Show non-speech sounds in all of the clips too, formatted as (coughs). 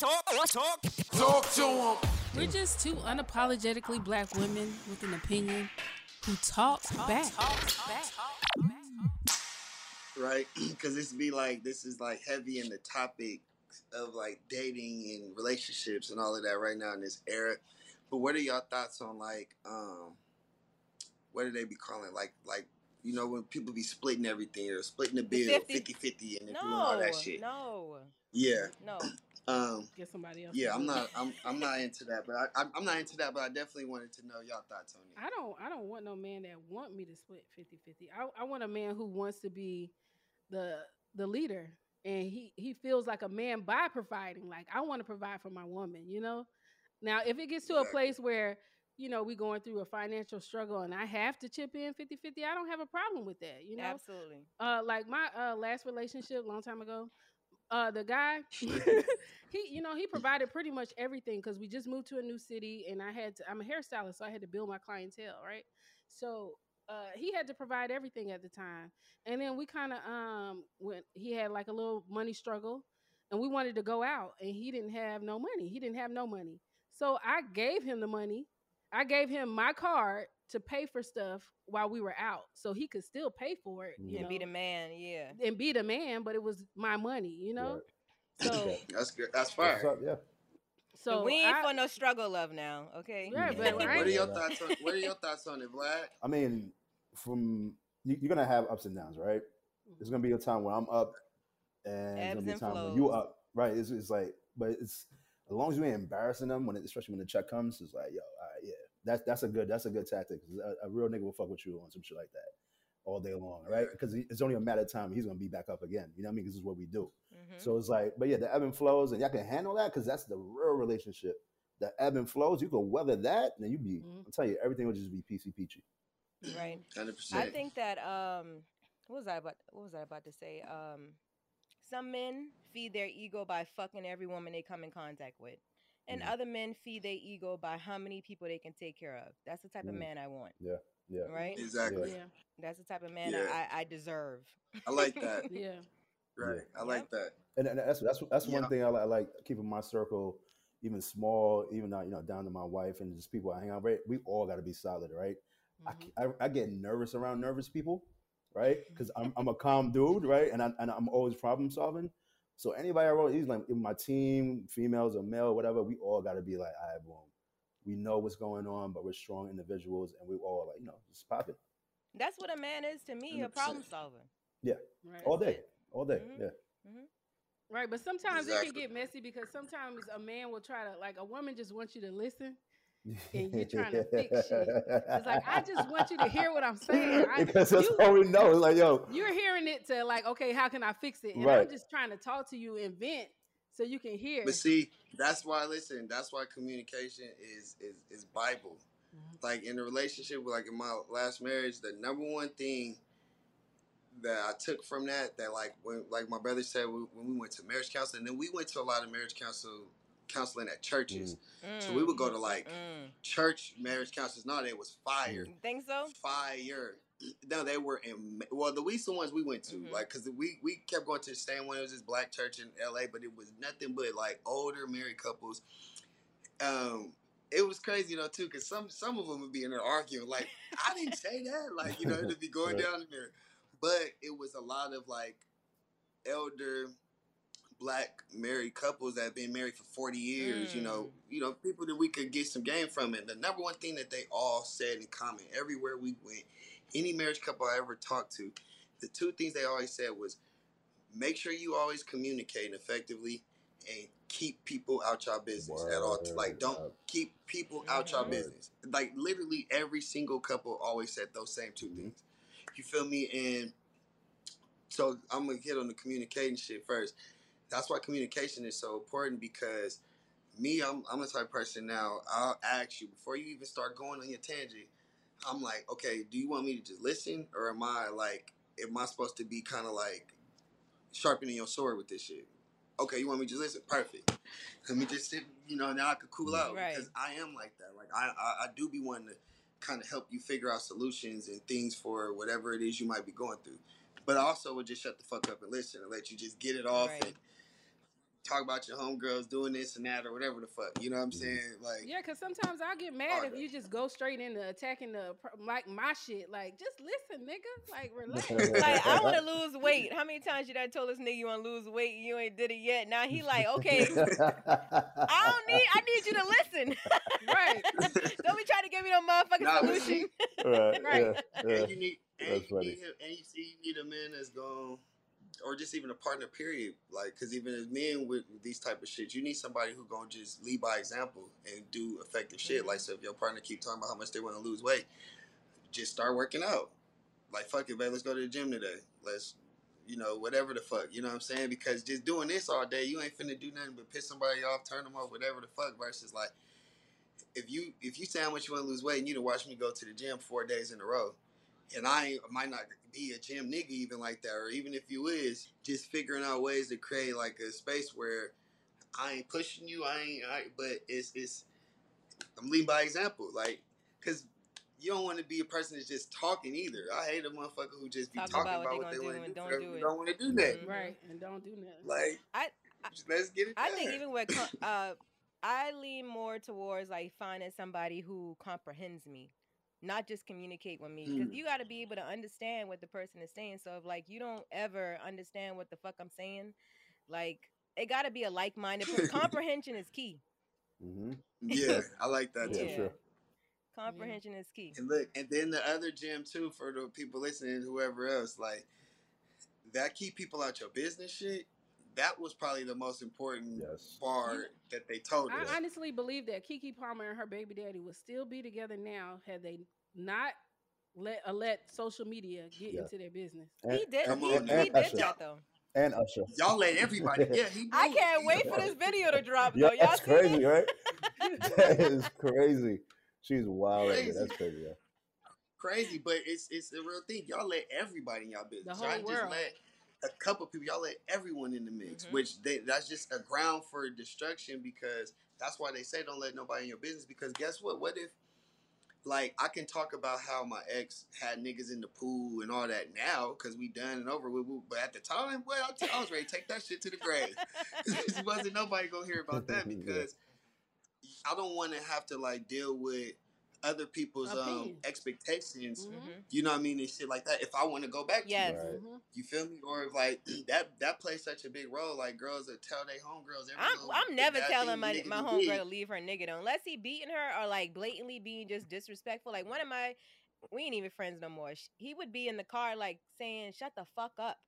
Talk, talk Talk to him. We're just two unapologetically black women with an opinion who talk, talk back. Talk back. Right? (clears throat) Because this be like, this is like heavy in the topic of like dating and relationships and all of that right now in this era. But what are y'all thoughts on like, um, what do they be calling like, like, you know, when people be splitting everything or splitting the bill 50 50 and no, doing all that shit? No. Yeah. No. Um, Get somebody else. yeah, I'm not. I'm. I'm not into that. But I, I. I'm not into that. But I definitely wanted to know y'all thoughts on it. I don't. I don't want no man that want me to split 50-50. I, I want a man who wants to be the the leader, and he he feels like a man by providing. Like I want to provide for my woman. You know. Now, if it gets to a place where you know we going through a financial struggle and I have to chip in 50-50, I don't have a problem with that. You know. Absolutely. Uh, like my uh last relationship, long time ago. Uh, the guy, (laughs) (laughs) he, you know, he provided pretty much everything because we just moved to a new city, and I had to. I'm a hairstylist, so I had to build my clientele, right? So uh, he had to provide everything at the time, and then we kind of um went. He had like a little money struggle, and we wanted to go out, and he didn't have no money. He didn't have no money, so I gave him the money. I gave him my card to pay for stuff while we were out, so he could still pay for it. You And know, be the man, yeah. and be the man, but it was my money, you know. So, (laughs) That's good. That's What's fire. up? Yeah. so we ain't I- for no struggle love now, okay? Right, but What are your thoughts on? What are your thoughts on it, Vlad? I mean, from you, you're gonna have ups and downs, right? There's gonna be a time when I'm up, and there's Ebbs gonna be a and time when you flows. up, right? It's, it's like, but it's as long as you ain't embarrassing them when, it, especially when the check comes, it's like, yo, all right, yeah, that's that's a good that's a good tactic. 'cause A, a real nigga will fuck with you on some shit like that. all day long, right? Because it's only a matter of time he's gonna be back up again. You know what I mean? This is what we do. Mhm. So it's like, but yeah, the ebb and flows, and y'all can handle that because that's the real relationship. The ebb and flows, you can weather that, and you be. Mhm. I'm telling you, everything will just be peachy peachy. right. 100%. I think that um what was I about what was I about to say? Um some men feed their ego by fucking every woman they come in contact with. And other men feed their ego by how many people they can take care of. That's the type of Mm. man I want. Yeah, yeah. Right? Exactly. Yeah. That's the type of man Yeah. I, I deserve. I like that. (laughs) Yeah. Right. I like that. And, and that's that's that's one thing I, li- I like keeping my circle even small, even not you know down to my wife and just people I hang out with. We all got to be solid, right? I, Mhm. c- I, I get nervous around nervous people, right? Because I'm, I'm a calm dude, right? And, I, and I'm always problem solving. So anybody I roll, he's like in my team, females or male, whatever, we all got to be like, all right, boom. We know what's going on, but we're strong individuals, and we all like, you know, just pop it That's what a man is to me, a problem solver. Right. all day, all day. Mhm. Yeah, Right, but sometimes it can get messy because sometimes a man will try to like a woman just wants you to listen. And you're trying to fix shit. It's like I just want you to hear what I'm saying. I, because that's you, all we know. It's like, yo, you're hearing it to like, okay, how can I fix it? And Right. I'm just trying to talk to you and vent so you can hear. But see, that's why listen, that's why communication is is is Bible. Mhm. Like in a relationship, like in my last marriage, the number one thing that I took from that, that like when like my brother said when when we went to marriage counseling, and then we went to a lot of marriage counsel counseling at churches. So we would go to like Mm. church marriage counselors. No, they was fire. You think so? fire. No, they were in. Well, the recent ones we went to, Mhm. like, cause we we kept going to the same one. It was this black church in L.A., but it was nothing but like older married couples. Um, it was crazy though too, cause some some of them would be in there arguing, like, I didn't say that, like, you know, it'd be (laughs) going Right. down in there. But it was a lot of like elder black married couples that have been married for 40 years, you know, Mm. you know, people that we could get some game from. And the number one thing that they all said in common everywhere we went, any marriage couple I ever talked to, the two things they always said was make sure you always communicate effectively and keep people out your business at all. Like don't keep people out your business. Like literally every single couple always said those same 2 Mhm. things. You feel me? And so I'm gonna hit on the communicating shit first. That's why communication is so important because me, I'm I'm the type of person now. I'll ask you before you even start going on your tangent. I'm like, okay, do you want me to just listen, or am I like, am I supposed to be kind of like sharpening your sword with this shit? Okay, you want me to just listen? Perfect. Let me just sit, you know, now I could cool out Right. because I am like that. Like I, I, I do be wanting to kind of help you figure out solutions and things for whatever it is you might be going through. But I also would just shut the fuck up and listen and let you just get it off Right. and talk about your homegirls doing this and that or whatever the fuck. You know what I'm Mhm. saying? Like, Yeah, because sometimes I get mad if you just go straight into attacking the like my shit. Like, just listen, nigga. Like, (laughs) relax. Like I want to lose weight. How many times you done told this nigga you want to lose weight and you ain't did it yet? Now he like, okay, (laughs) I don't need. I need you to listen. right. (laughs) don't be trying to give me no motherfucking Nah, solution. right, Right. yeah, yeah. and you need and That's you funny. need him, and you see you need a man that's or just even a partner period. Like because even as men with these type of shit you need somebody who gonna just lead by example and do effective shit. Mhm. like so if your partner keep talking about how much they want to lose weight just start working out. Like fuck it babe let's go to the gym today. Let's you know whatever the fuck you know what i'm saying? Because just doing this all day you ain't finna do nothing but piss somebody off turn them off whatever the fuck versus like if you if you say how much you want to lose weight and you to watch me go to the gym four days in a row and I might not be a gym nigga even like that, or even if you is, just figuring out ways to create like a space where I ain't pushing you, I ain't, I, but it's it's I'm leading by example, like, cause you don't want to be a person that's just talking either. I hate a motherfucker who just be Talk talking about about, what what they they gonna want do to and do, don't do it. don't want to do that. Mhm. Right. And don't do nothing. Like, I- just let's get it. I think even with uh, I lean more towards like finding somebody who comprehends me, not just communicate with me. Because Mm. you got to be able to understand what the person is saying. So if like you don't ever understand what the fuck I'm saying, like it got to be a like minded. (laughs) comprehension is key. Mm-hmm. (laughs) yeah, I like that Yeah, too. Sure. Comprehension is key. And look, and then the other gem too for the people listening, whoever else, like that keep people out your business shit. That was probably the most important Yes. part that they told us. I honestly believe that Keke Palmer and her baby daddy would still be together now had they not let uh, let social media get Yeah. into their business. And, he did. Come He, on he now. did Usher. that though. and Usher. Y'all let everybody. Yeah, he. I can't wait for this video to drop. Yeah, though. Y'all that's seen it? crazy, right? (laughs) that is crazy. She's wild. Right Crazy. That's crazy. Yeah. crazy, but it's it's a real thing. Y'all let everybody in y'all business. The whole y'all just world. let a couple people. Y'all let everyone in the mix, Mhm. which they, that's just a ground for destruction because that's why they say don't let nobody in your business. Because guess what? What if like I can talk about how my ex had niggas in the pool and all that now because we done and over with. But at the time, well, I, t- I was ready to take that shit to the grave. (laughs) There wasn't nobody gonna hear about (laughs) that Yeah. because I don't want to have to like deal with other people's um expectations. Mhm. Mhm. You know what I mean and shit like that. If I want to go back, to Yes. it, Right. Mhm. you feel me? Or if like (clears throat) that that plays such a big role. Like girls that tell their homegirls I'm, I'm never telling my my homegirl to leave her nigga though, unless he beating her or like blatantly being just disrespectful. Like one of my, we ain't even friends no more. He would be in the car like saying, "Shut the fuck up."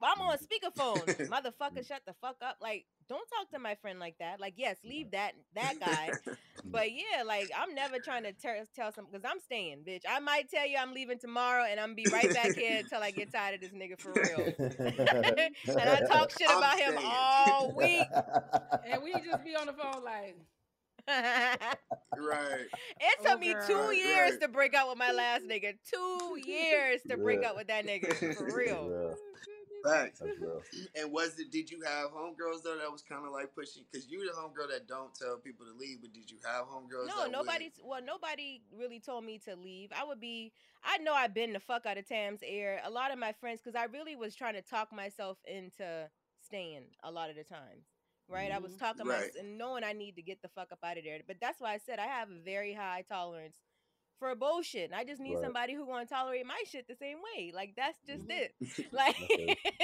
But I'm on mm. speakerphone, (laughs) motherfucker. Mm. Shut the fuck up. Like, don't talk to my friend like that. Like, yes, leave that that (laughs) guy. Mm. But yeah, like I'm never trying to ter- tell some because I'm staying, bitch. I might tell you I'm leaving tomorrow, and I'm be right back here until I get tired of this nigga for real. (laughs) and I talk shit I'm about him staying. all week. And we just be on the phone like, right. It took Oh, me two Right, years right. to break up with my last nigga. Two years to break Yeah. up with that nigga. For real. real. Oh, Facts. And was it? Did you have homegirls though that was kind of like pushing? Because you the homegirl that don't tell people to leave, but did you have homegirls? No, that nobody. Well, nobody really told me to leave. I would be. I know I've been the fuck out of Tam's air. A lot of my friends, because I really was trying to talk myself into staying a lot of the times. Right, I was Mhm. talking Right. myself and knowing I need to get the fuck up out of there. But that's why I said I have a very high tolerance for bullshit. I just need Right. somebody who gonna tolerate my shit the same way. Like that's just Mhm. it. (laughs) (laughs) Like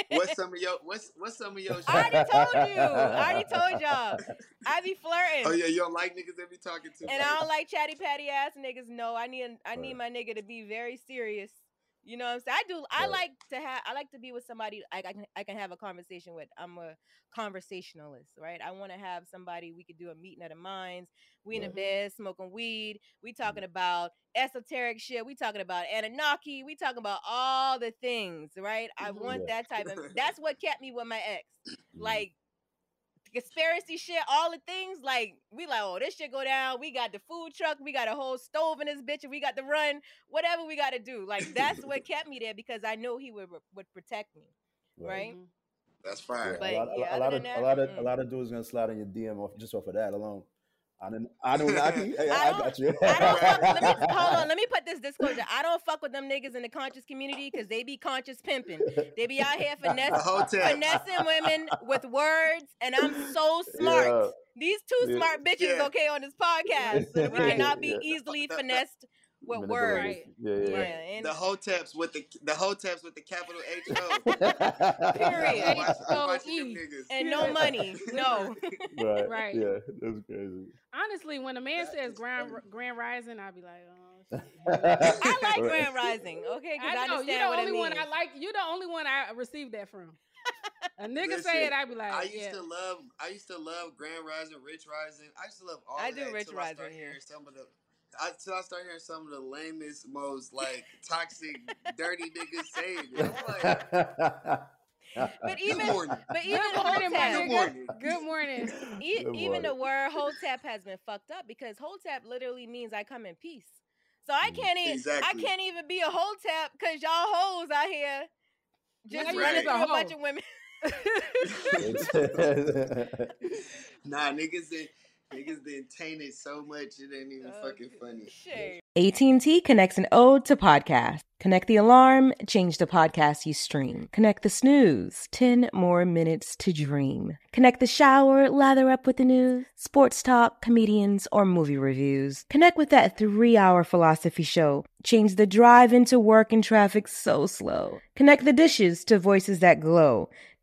What's some of your what's what's some of your? I already told you. I already told (laughs) y'all. I be flirting. Oh yeah, you don't like niggas that be talking to. And I don't like chatty patty ass niggas. No, I need I need Right. my nigga to be very serious. You know what I'm saying? I do. I like to have. I like to be with somebody I, I can I can have a conversation with. I'm a conversationalist, right? I want to have somebody we could do a meeting of the minds. We in the Right. bed smoking weed. We talking about esoteric shit. We talking about Anunnaki. We talking about all the things, right? I Mhm. want Yeah. that type of. That's what kept me with my ex. Mm. Like conspiracy shit, all the things. Like we like, oh, this shit go down. We got the food truck. We got a whole stove in this bitch, and we got to run. Whatever we got to do. Like that's what (coughs) kept me there because I know he would would protect me, right? Mhm. That's Yeah. But a lot, yeah, a, lot of that, a lot of a mm. lot of dudes gonna slide in your DM off just off of that alone. I don't, I don't, I, (laughs) hey, I I, don't- got you. I don't fuck. (laughs) Let me hold on. Let me put this disclosure. I don't fuck with them niggas in the conscious community because they be conscious pimping. They be out here (laughs) The finesse, hotel. finessing women with words, and I'm so smart. Yeah. These two Yeah. smart bitches, Yeah. okay, on this podcast, so we cannot be Yeah. easily The- the- finessed with Manipulated. words. Right. Yeah, yeah. Yeah, yeah. and The hoteps with the the hoteps with the capital H O. (laughs) Period. I'm watching- H-O-E. and no (laughs) money, no. right. Right. Yeah, that's crazy. Honestly, when a man That says grand funny. grand rising, I'd be like, oh. (laughs) I like Right. Grand Rising, okay, because I, I know understand you're the what only it one. I like. You're the only one I received that from. A nigga Listen, say it, I'd be like, I used yeah. to love I used to love Grand Rising, Rich Rising. I used to love all I of do that Rich till I Rising, yeah. hearing some of the I, till I start hearing some of the lamest, most like (laughs) toxic, dirty niggas saying it. I'm like, (laughs) But good even, morning. but even Good morning, my Good morning. Good morning. e- Good even the word word tap has been fucked up because hotep literally means I come in peace. So I can't even, Exactly. I can't even be a whole tap because y'all hoes out here just Now you running is a through a bunch of women. (laughs) Nah, niggas did niggas did tainted so much it ain't even Oh, fucking funny. Shit. AT&T connects an ode to podcast. Connect the alarm, change the podcast you stream. Connect the snooze, 10 more minutes to dream. Connect the shower, lather up with the news, sports talk, comedians, or movie reviews. Connect with that three-hour philosophy show. Change the drive into work and traffic so slow. Connect the dishes to voices that glow.